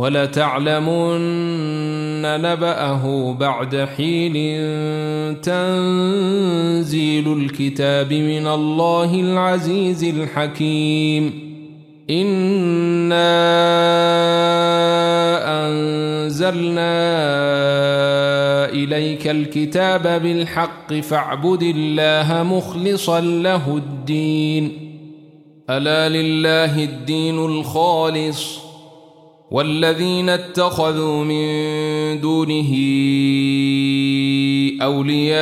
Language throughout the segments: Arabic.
ولتعلمن نبأه بعد حين تنزيل الكتاب من الله العزيز الحكيم. إنا أنزلنا إليك الكتاب بالحق فاعبد الله مخلصا له الدين. ألا لله الدين الخالص؟ والذين اتخذوا من دونه أولياء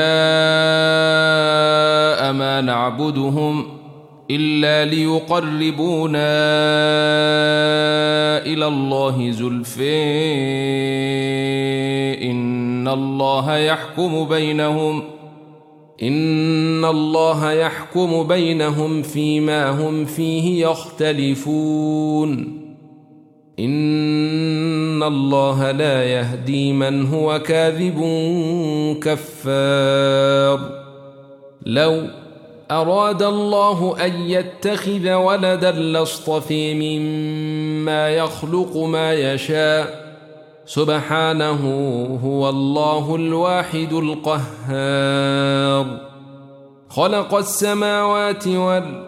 ما نعبدهم إلا ليقربونا إلى الله زلفي إن الله يحكم بينهم إن الله يحكم بينهم فيما هم فيه يختلفون إن الله لا يهدي من هو كاذب كفار. لو أراد الله أن يتخذ ولدا لاصطفي مما يخلق ما يشاء. سبحانه هو الله الواحد القهار. خلق السماوات والأرض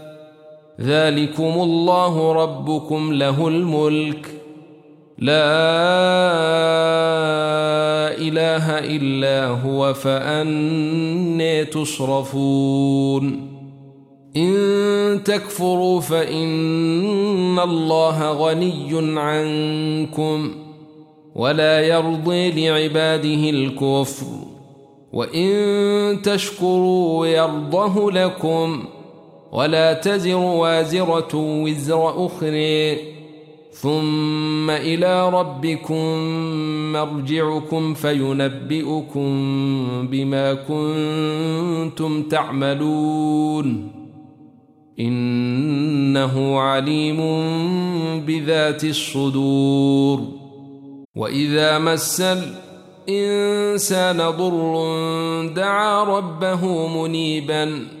ذلكم الله ربكم له الملك. لا إله إلا هو فأني تصرفون. إن تكفروا فإن الله غني عنكم ولا يرضي لعباده الكفر. وإن تشكروا يرضه لكم ۖ ولا تزر وازرة وزر أخرى ثم إلى ربكم مرجعكم فينبئكم بما كنتم تعملون. إنه عليم بذات الصدور. وإذا مس الإنسان ضر دعا ربه منيباً.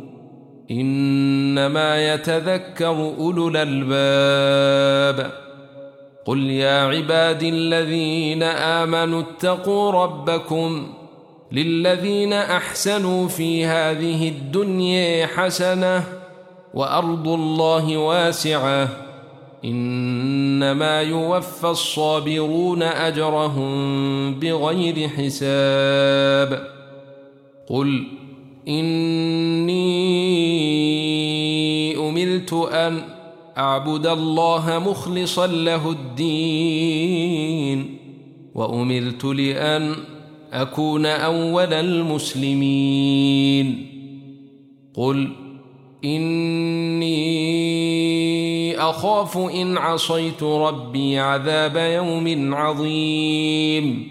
إنما يتذكر أولو الألباب. قل يا عبادي الذين آمنوا اتقوا ربكم للذين أحسنوا في هذه الدنيا حسنة وأرض الله واسعة. إنما يوفى الصابرون أجرهم بغير حساب. قل إني أمرت أن أعبد الله مخلصا له الدين وأمرت لأن أكون أول المسلمين. قل إني أخاف إن عصيت ربي عذاب يوم عظيم.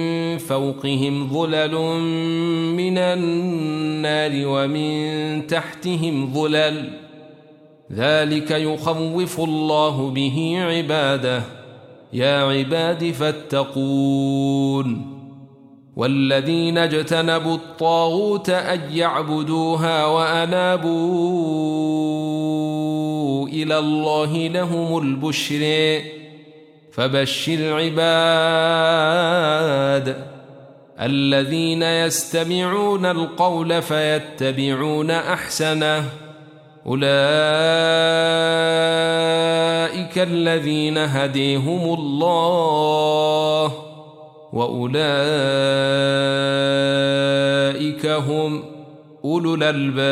فوقهم ظلل من النار ومن تحتهم ظلل. ذلك يخوف الله به عباده. يا عباد فاتقون. والذين اجتنبوا الطاغوت أن يعبدوها وأنابوا إلى الله لهم البشر فبشر عباد الذين يستمعون القول فيتبعون أحسنه. أولئك الذين هديهم الله وأولئك هم أولو الألباب.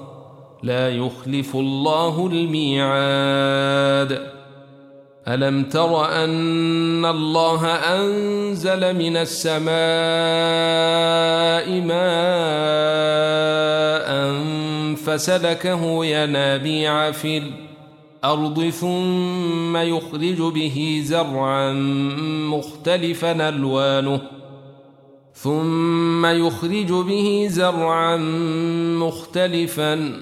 لا يخلف الله الميعاد. ألم تر أن الله أنزل من السماء ماء فسلكه ينابيع في الأرض ثم يخرج به زرعا مختلفا ألوانه ثم يخرج به زرعا مختلفا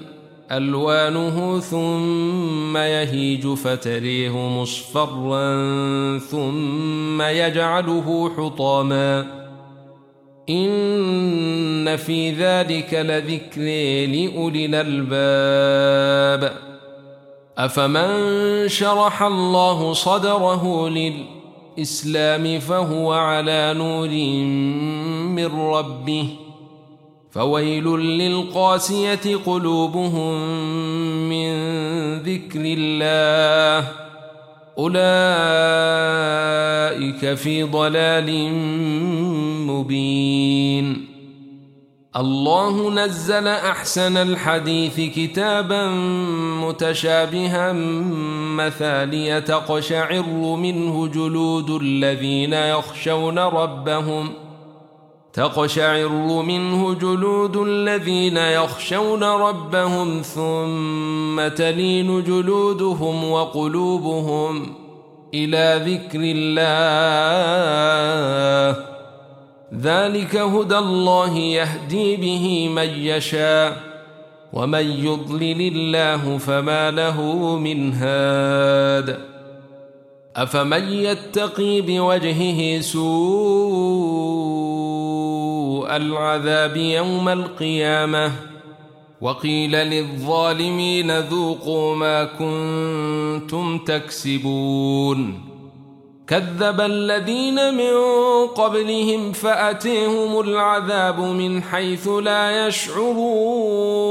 ألوانه ثم يهيج فتريه مصفرا ثم يجعله حطاما. إن في ذلك لذكر لأولي الألباب. أفمن شرح الله صدره للإسلام فهو على نور من ربه. فويل للقاسية قلوبهم من ذكر الله. أولئك في ضلال مبين. الله نزل أحسن الحديث كتابا متشابها مثالية تقشعر منه جلود الذين يخشون ربهم ۖ. تقشعر منه جلود الذين يخشون ربهم ثم تلين جلودهم وقلوبهم إلى ذكر الله. ذلك هدى الله يهدي به من يشاء ومن يضلل الله فما له من هاد. أفمن يتقي بوجهه سوء العذاب يوم القيامة وقيل للظالمين ذوقوا ما كنتم تكسبون كذب الذين من قبلهم فأتيهم العذاب من حيث لا يشعرون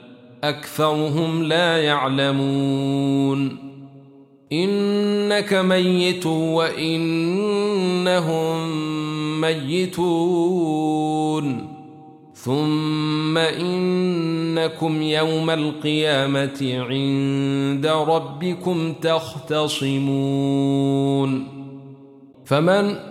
أكثرهم لا يعلمون. إنك ميت وإنهم ميتون. ثم إنكم يوم القيامة عند ربكم تختصمون. فمن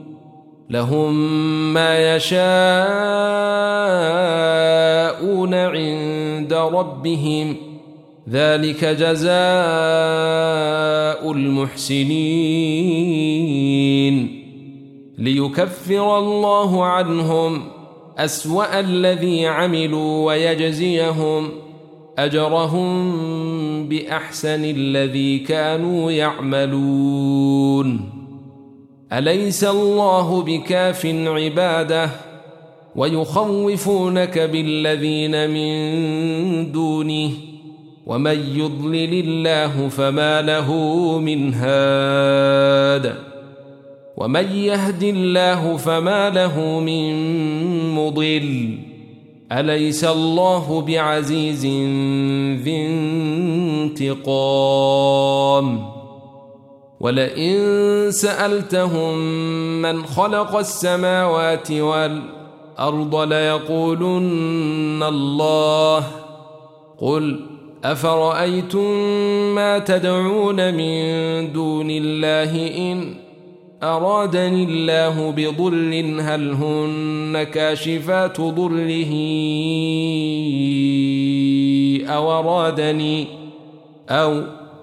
لهم ما يشاءون عند ربهم. ذلك جزاء المحسنين. ليكفر الله عنهم أسوأ الذي عملوا ويجزيهم أجرهم بأحسن الذي كانوا يعملون. أليس الله بكاف عباده ويخوفونك بالذين من دونه ومن يضلل الله فما له من هاد ومن يهد الله فما له من مضل أليس الله بعزيز ذي انتقام ولئن سألتهم من خلق السماوات والأرض ليقولن الله قل أفرأيتم ما تدعون من دون الله إن أرادني الله بضر هل هن كاشفات ضره أو أرادني أو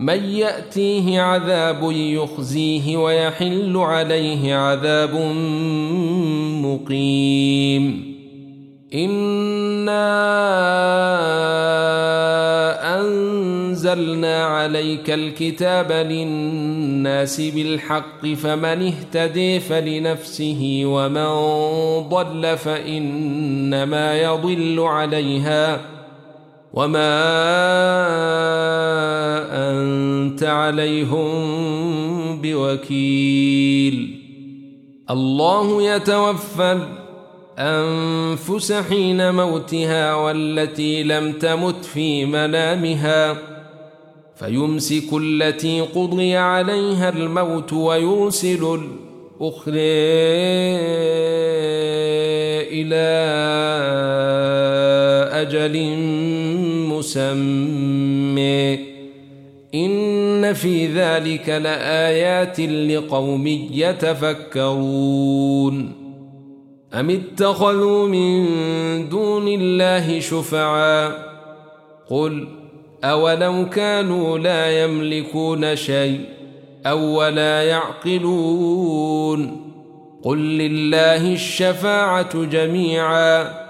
من يأتيه عذاب يخزيه ويحل عليه عذاب مقيم. إنا أنزلنا عليك الكتاب للناس بالحق فمن اهتدي فلنفسه ومن ضل فإنما يضل عليها وما أنت عليهم بوكيل. الله يتوفى الأنفس حين موتها والتي لم تمت في منامها فيمسك التي قضي عليها الموت ويرسل الأخرى إلى أجل مسمى. إن في ذلك لآيات لقوم يتفكرون. أم اتخذوا من دون الله شفعاء؟ قل أولو كانوا لا يملكون شيء أو ولا يعقلون. قل لله الشفاعة جميعا.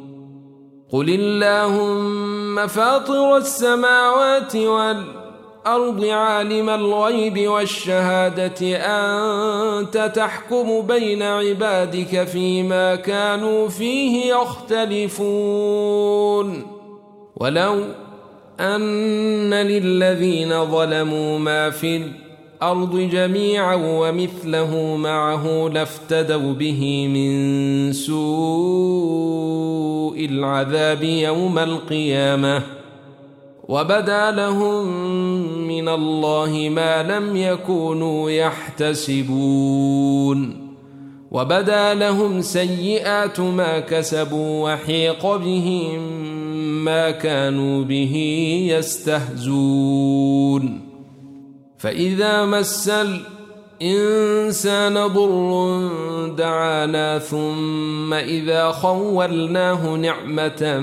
قل اللهم فاطر السماوات والأرض الأرض عالم الغيب والشهادة أنت تحكم بين عبادك فيما كانوا فيه يختلفون ولو أن للذين ظلموا ما في الأرض جميعا ومثله معه لافتدوا به من سوء العذاب يوم القيامة. وبدا لهم من الله ما لم يكونوا يحتسبون. وبدا لهم سيئات ما كسبوا وحيق بهم ما كانوا به يستهزون. فإذا مس الإنسان ضر دعانا ثم إذا خولناه نعمة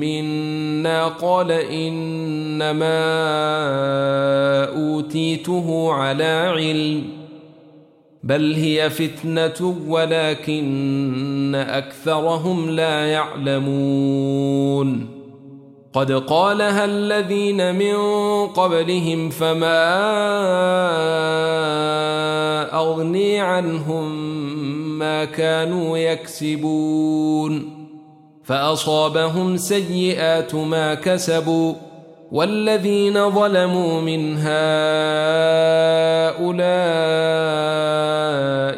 منا قال إنما أوتيته على علم بل هي فتنة ولكن أكثرهم لا يعلمون قد قالها الذين من قبلهم فما أغني عنهم ما كانوا يكسبون فأصابهم سيئات ما كسبوا والذين ظلموا من هؤلاء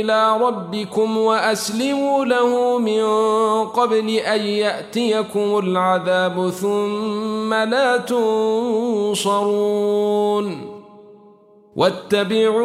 إلى ربكم وأسلموا له من قبل أن يأتيكم العذاب ثم لا تنصرون. واتبعوا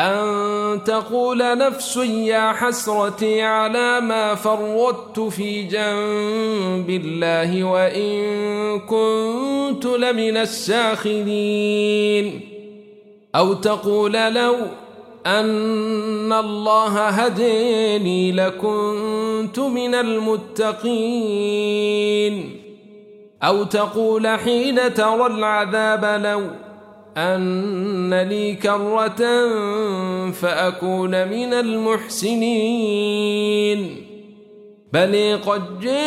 أن تقول نفس يا حسرتي على ما فرطت في جنب الله وإن كنت لمن الساخرين. أو تقول لو أن الله هديني لكنت من المتقين. أو تقول حين ترى العذاب لو أن لي كرة فأكون من المحسنين. بل قد جاءتك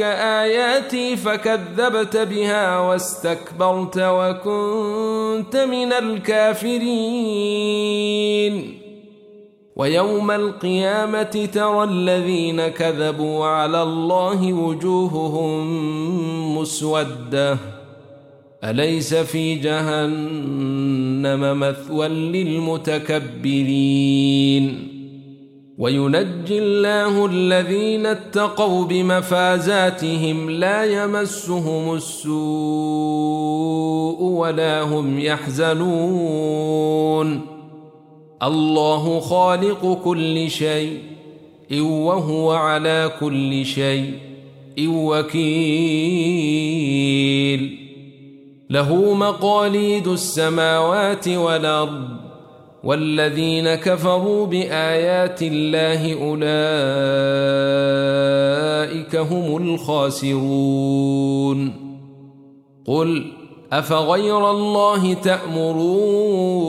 آياتي فكذبت بها واستكبرت وكنت من الكافرين. ويوم القيامة ترى الذين كذبوا على الله وجوههم مسودة. أليس في جهنم مثوى للمتكبرين؟ وينجي الله الذين اتقوا بمفازاتهم لا يمسهم السوء ولا هم يحزنون. الله خالق كل شيء وهو على كل شيء وكيل. له مقاليد السماوات والأرض والذين كفروا بآيات الله أولئك هم الخاسرون. قل أفغير الله تأمروني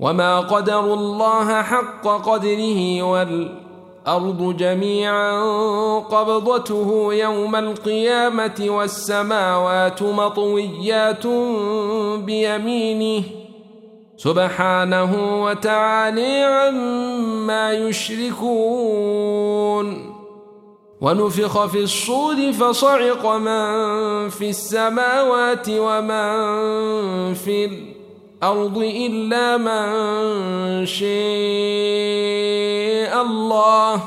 وما قدروا الله حق قدره والأرض جميعا قبضته يوم القيامة والسماوات مطويات بيمينه سبحانه وتعالى عما يشركون ونفخ في الصور فصعق من في السماوات ومن في الأرض إلا من شاء الله.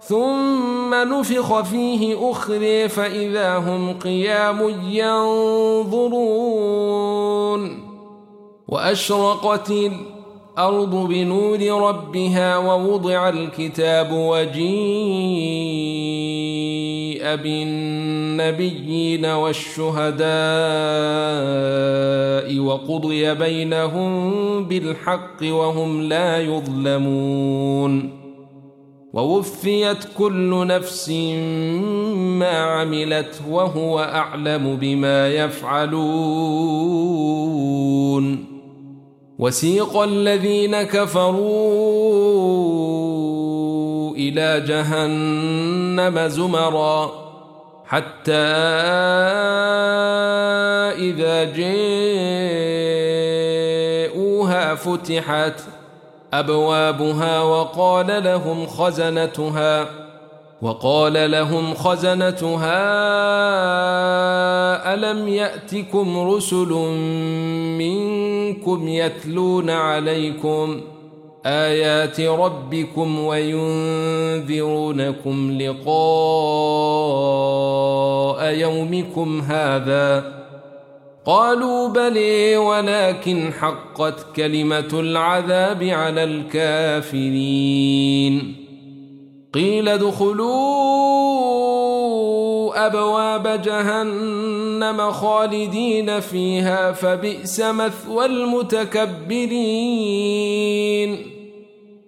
ثم نفخ فيه أخرى فإذا هم قيام ينظرون. وأشرقت الأرض بنور ربها ووضع الكتاب وجيء بالنبيين والشهداء وقضي بينهم بالحق وهم لا يظلمون ووفيت كل نفس ما عملت وهو أعلم بما يفعلون وسيق الذين كفروا إلى جهنم زمرا حتى إذا جاءوها فتحت أبوابها وقال لهم خزنتها وقال لهم خزنتها ألم يأتكم رسل منكم يتلون عليكم؟ آيات ربكم وينذرونكم لقاء يومكم هذا. قالوا بلي ولكن حقت كلمة العذاب على الكافرين. قيل ادخلوا أبواب جهنم خالدين فيها فبئس مثوى المتكبرين.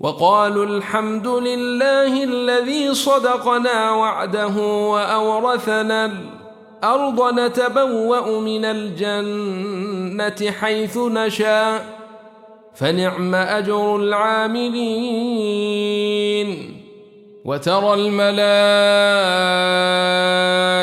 وقالوا الحمد لله الذي صدقنا وعده وأورثنا الأرض نتبوأ من الجنة حيث نشاء فنعم أجر العاملين. وترى